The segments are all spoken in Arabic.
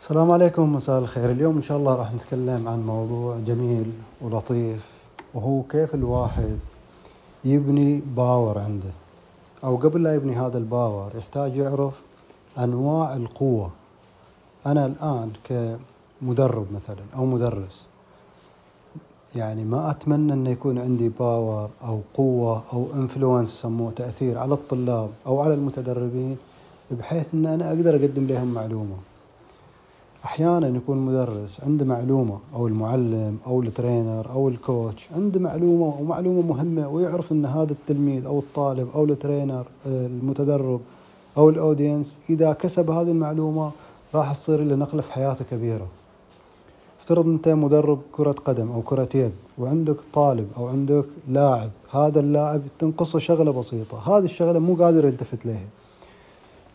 السلام عليكم مساء الخير. اليوم إن شاء الله راح نتكلم عن موضوع جميل ولطيف وهو كيف الواحد يبني power عنده. أو قبل لا يبني هذا ال power يحتاج يعرف أنواع القوة. أنا الآن كمدرب مثلا أو مدرس يعني ما أتمنى أن يكون عندي power أو قوة أو influence يسموه تأثير على الطلاب أو على المتدربين بحيث أن أنا أقدر أقدم لهم معلومة. أحيانا يكون مدرس عنده معلومة أو المعلم أو ال trainer أو ال coach عنده معلومة ومعلومة مهمة ويعرف إن هذا التلميذ أو الطالب أو ال trainee المتدرب أو ال audience إذا كسب هذه المعلومة راح تصير له نقلة في حياته كبيرة. افترض أنت مدرب كرة قدم أو كرة يد وعندك طالب أو عندك لاعب هذا اللاعب تنقصه شغلة بسيطة هذه الشغلة مو قادر يلتفت لها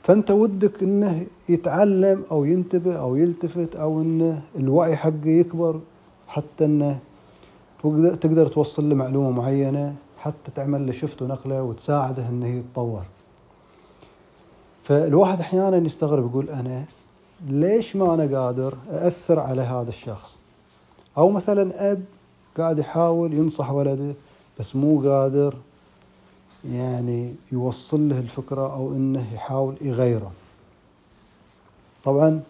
فأنت ودك إنه يتعلم أو ينتبه أو يلتفت أو انه الوعي حقه يكبر حتى إنه تقدر توصل له معلومة معينة حتى تعمل له شفت ونقلة وتساعده إنه يتطور. فالواحد أحيانا يستغرب يقول أنا ليش ما أنا قادر اثر على هذا الشخص؟ أو مثلا أب قاعد يحاول ينصح ولده بس مو قادر يعني يوصل له الفكرة أو إنه يحاول يغيره. طبعا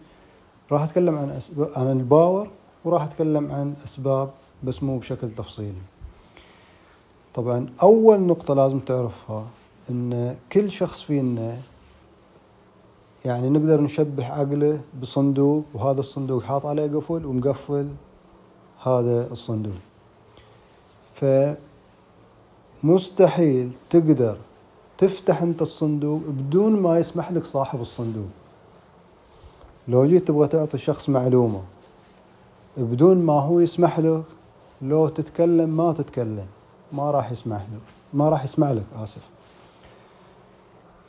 راح أتكلم عن أسباب عن الباور وراح أتكلم عن أسباب بس مو بشكل تفصيلي. طبعا أول نقطة لازم تعرفها إن كل شخص فينا يعني نقدر نشبه عقله بصندوق وهذا الصندوق حاط عليه قفل ومقفل هذا الصندوق. ف مستحيل تقدر تفتح انت الصندوق بدون ما يسمح لك صاحب الصندوق. لو جيت تبغى تعطي شخص معلومة بدون ما هو يسمح لك لو تتكلم ما تتكلم ما راح يسمح لك ما راح يسمع لك آسف.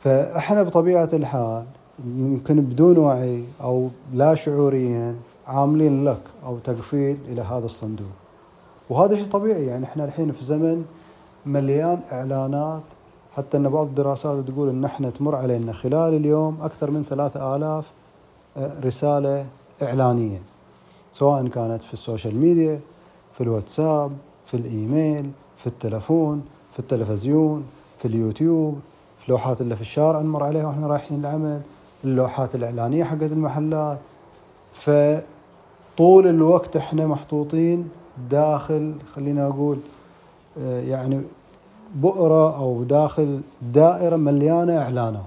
فإحنا بطبيعة الحال يمكن بدون وعي أو لا شعوريا عاملين block أو تقفيل إلى هذا الصندوق. وهذا شيء طبيعي يعني إحنا الحين في زمن مليان إعلانات. حتى إن بعض الدراسات تقول إن إحنا تمر علينا خلال اليوم أكثر من ثلاثة آلاف آه، رسالة إعلانية. سواء كانت في ال social media في الواتساب في الإيميل في التلفون في التلفزيون في اليوتيوب في لوحات اللي في الشارع نمر عليها وإحنا رايحين العمل اللوحات الإعلانية حقت المحلات. فطول الوقت إحنا محطوطين داخل خلينا أقول آه، يعني بؤرة أو داخل دائرة مليانة إعلانات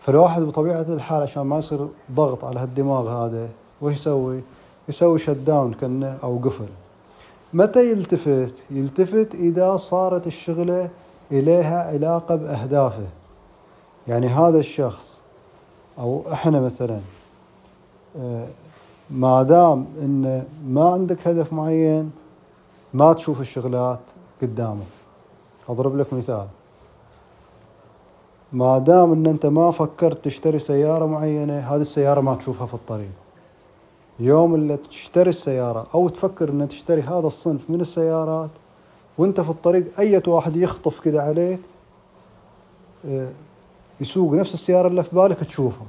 فالواحد بطبيعة الحال عشان ما يصير ضغط على هالدماغ هذا وش يسوي؟ يسوي شت داون كأنه أو قفل متى يلتفت؟ يلتفت إذا صارت الشغلة إليها علاقة بأهدافه يعني هذا الشخص أو إحنا مثلا آه، ما دام إنه ما عندك هدف معين ما تشوف الشغلات قدامك أضرب لك مثال. ما دام إن أنت ما فكرت تشتري سيارة معينة هذه السيارة ما تشوفها في الطريق. يوم اللي تشتري السيارة أو تفكر إن تشتري هذا الصنف من السيارات وأنت في الطريق أي واحد يخطف كذا عليك آه، يسوق نفس السيارة اللي في بالك تشوفها.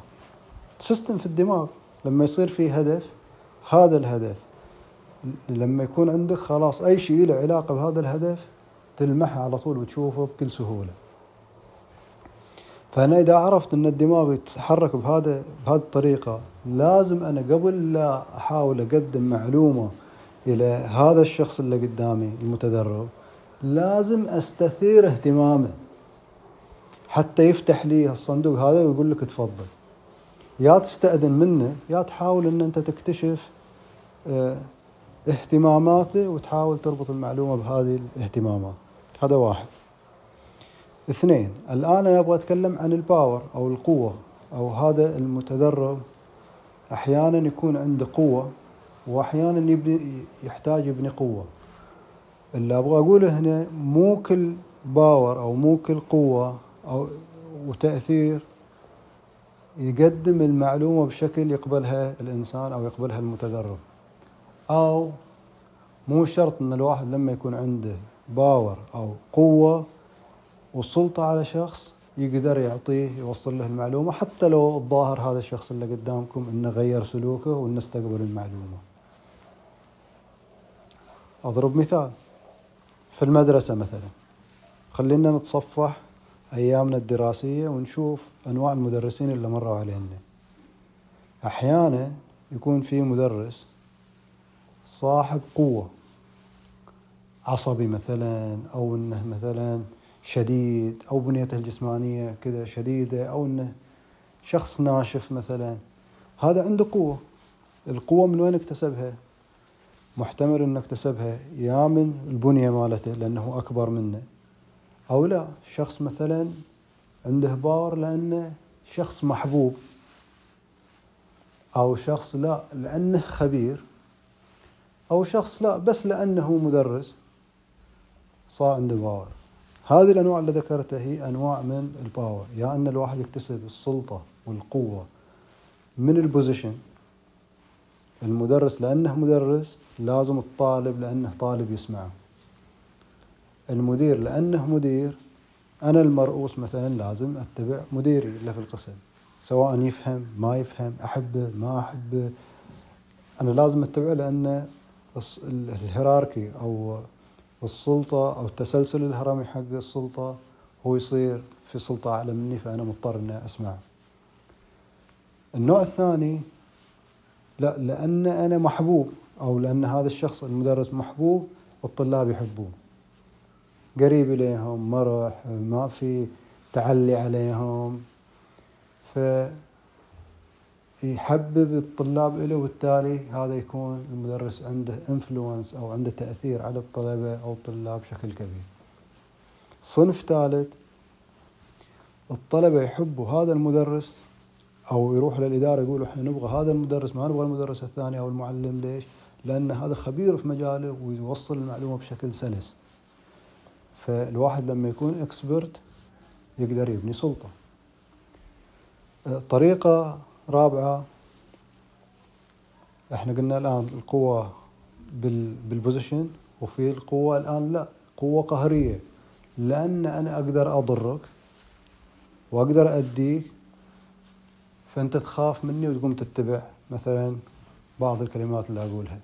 سيستم في الدماغ لما يصير في هدف هذا الهدف. لما يكون عندك خلاص أي شيء له علاقة بهذا الهدف تلمحه على طول وتشوفه بكل سهولة. فأنا إذا عرفت أن الدماغ يتحرك بهذا بهذه الطريقة لازم أنا قبل لا أحاول أقدم معلومة إلى هذا الشخص اللي قدامي المتدرب لازم أستثير اهتمامه حتى يفتح لي الصندوق هذا ويقول لك تفضل. يا تستأذن منه يا تحاول إن أنت تكتشف آه، اهتماماته وتحاول تربط المعلومة بهذه الاهتمامات. هذا واحد. اثنين الآن أنا أبغى أتكلم عن الباور أو القوة أو هذا المتدرب أحيانا يكون عنده قوة وأحيانا يبني يحتاج يبني قوة. اللي أبغى أقوله هنا مو كل power أو مو كل قوة أو وتأثير يقدم المعلومة بشكل يقبلها الإنسان أو يقبلها المتدرب. أو مو شرط أن الواحد لما يكون عنده power أو قوة والسلطة على شخص يقدر يعطيه يوصل له المعلومة حتى لو الظاهر هذا الشخص اللي قدامكم إنه غير سلوكه وانه استقبل المعلومة. أضرب مثال. في المدرسة مثلا خلينا نتصفح أيامنا الدراسية ونشوف أنواع المدرسين اللي مروا علينا. أحيانا يكون في مدرس صاحب قوة. عصبي مثلا أو إنه مثلا شديد أو بنيته الجسمانية كذا شديدة أو إنه شخص ناشف مثلا. هذا عنده قوة. القوة من وين اكتسبها؟ محتمل إنه اكتسبها يا من البنية مالته لأنه أكبر منه. أو لا شخص مثلا عنده power لأنه شخص محبوب. أو شخص لا لأنه خبير. أو شخص لا بس لأنه مدرس صار عنده power هذه الأنواع اللي ذكرتها هي أنواع من ال power يا يعني أن الواحد يكتسب السلطة والقوة من البوزيشن المدرس لأنه مدرس لازم الطالب لأنه طالب يسمعه. المدير لأنه مدير أنا المرؤوس مثلا لازم أتبع مديري اللي في القسم. سواء يفهم ما يفهم أحبه ما أحبه. أنا لازم أتبعه لأن الهيراركي أو السلطة أو التسلسل الهرمي حق السلطة هو يصير في سلطة أعلى مني فأنا مضطر إني أسمع النوع الثاني لا لأن أنا محبوب أو لأن هذا الشخص المدرس محبوب الطلاب يحبوه. قريب إليهم مرح ما في تعلي عليهم. ف يحبب الطلاب له وبالتالي هذا يكون المدرس عنده انفلونس أو عنده تأثير على الطلبة أو الطلاب بشكل كبير. صنف ثالث الطلبة يحبوا هذا المدرس أو يروح للإدارة يقولوا إحنا نبغى هذا المدرس ما نبغى المدرس الثاني أو المعلم ليش؟ لأن هذا خبير في مجاله ويوصل المعلومة بشكل سلس. فالواحد لما يكون expert يقدر يبني سلطة. طريقة رابعة. إحنا قلنا الآن القوة بال position وفي القوة الآن لا قوة قهرية. لأن أنا أقدر أضرك وأقدر أديك فأنت تخاف مني وتقوم تتبع. مثلا بعض الكلمات اللي أقولها.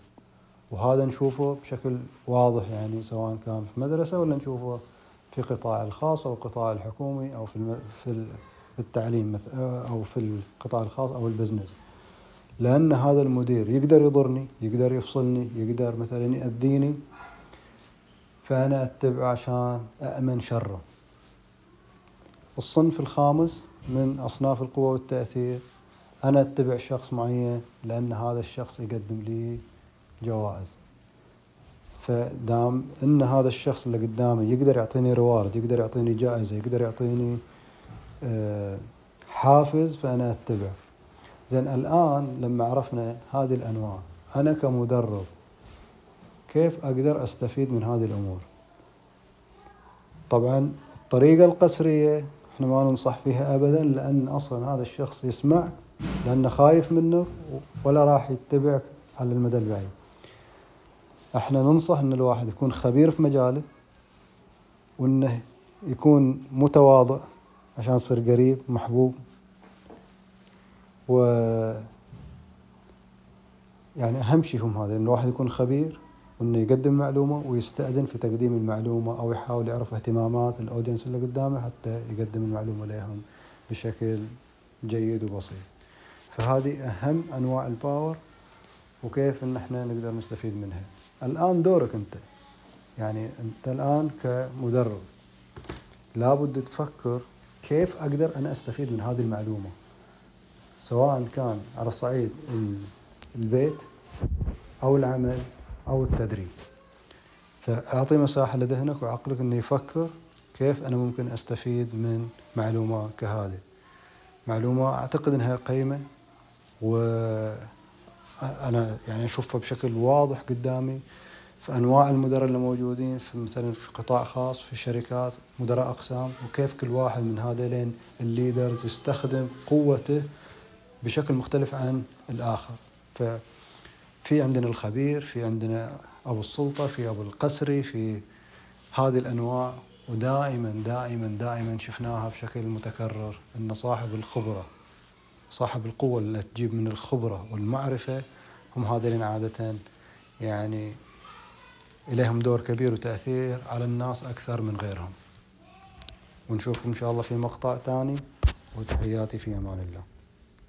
وهذا نشوفه بشكل واضح يعني سواء كان في مدرسة ولا نشوفه في القطاع الخاص أو القطاع الحكومي أو في في التعليم أو في القطاع الخاص أو البزنس. لأن هذا المدير يقدر يضرني يقدر يفصلني يقدر مثلا يأذيني فأنا اتبعه عشان أأمن شره. الصنف الخامس من أصناف القوة والتأثير أنا أتبع شخص معين لأن هذا الشخص يقدم لي جوائز. فدام إن هذا الشخص اللي قدامي يقدر يعطيني روارد يقدر يعطيني جائزة يقدر يعطيني آه، حافز فأنا أتبع. زين الآن لما عرفنا هذه الأنواع أنا كمدرب كيف أقدر أستفيد من هذه الأمور؟ طبعا الطريقة القسرية إحنا ما ننصح فيها أبدا لأن أصلا هذا الشخص يسمعك لأنه خايف منك ولا راح يتبعك على المدى البعيد. إحنا ننصح إن الواحد يكون خبير في مجاله وإنه يكون متواضع. عشان تصير قريب محبوب. و يعني أهم شيء هم هذا إن الواحد يكون خبير وإنه يقدم معلومة ويستأذن في تقديم المعلومة أو يحاول يعرف اهتمامات ال audience اللي قدامه حتى يقدم المعلومة لهم بشكل جيد وبسيط. فهذه أهم أنواع ال power وكيف إن إحنا نقدر نستفيد منها. الآن دورك أنت. يعني أنت الآن كمدرب لابد تفكر كيف أقدر أنا أستفيد من هذه المعلومة؟ سواء كان على صعيد البيت أو العمل أو التدريب. فأعطي مساحة لذهنك وعقلك أنه يفكر كيف أنا ممكن أستفيد من معلومة كهذه. معلومة أعتقد أنها قيمة وأنا يعني أشوفها بشكل واضح قدامي. في انواع المدراء اللي موجودين في مثلا في قطاع خاص في شركات مدراء أقسام وكيف كل واحد من هذين الليدرز يستخدم قوته بشكل مختلف عن الآخر. ففي عندنا الخبير في عندنا أبو السلطة في أبو القسري في هذه الأنواع ودائما دائما دائما شفناها بشكل متكرر إن صاحب الخبرة صاحب القوة اللي تجيب من الخبرة والمعرفة هم هذين عادة يعني إليهم دور كبير وتأثير على الناس أكثر من غيرهم. ونشوفكم إن شاء الله في مقطع ثاني. وتحياتي في أمان الله.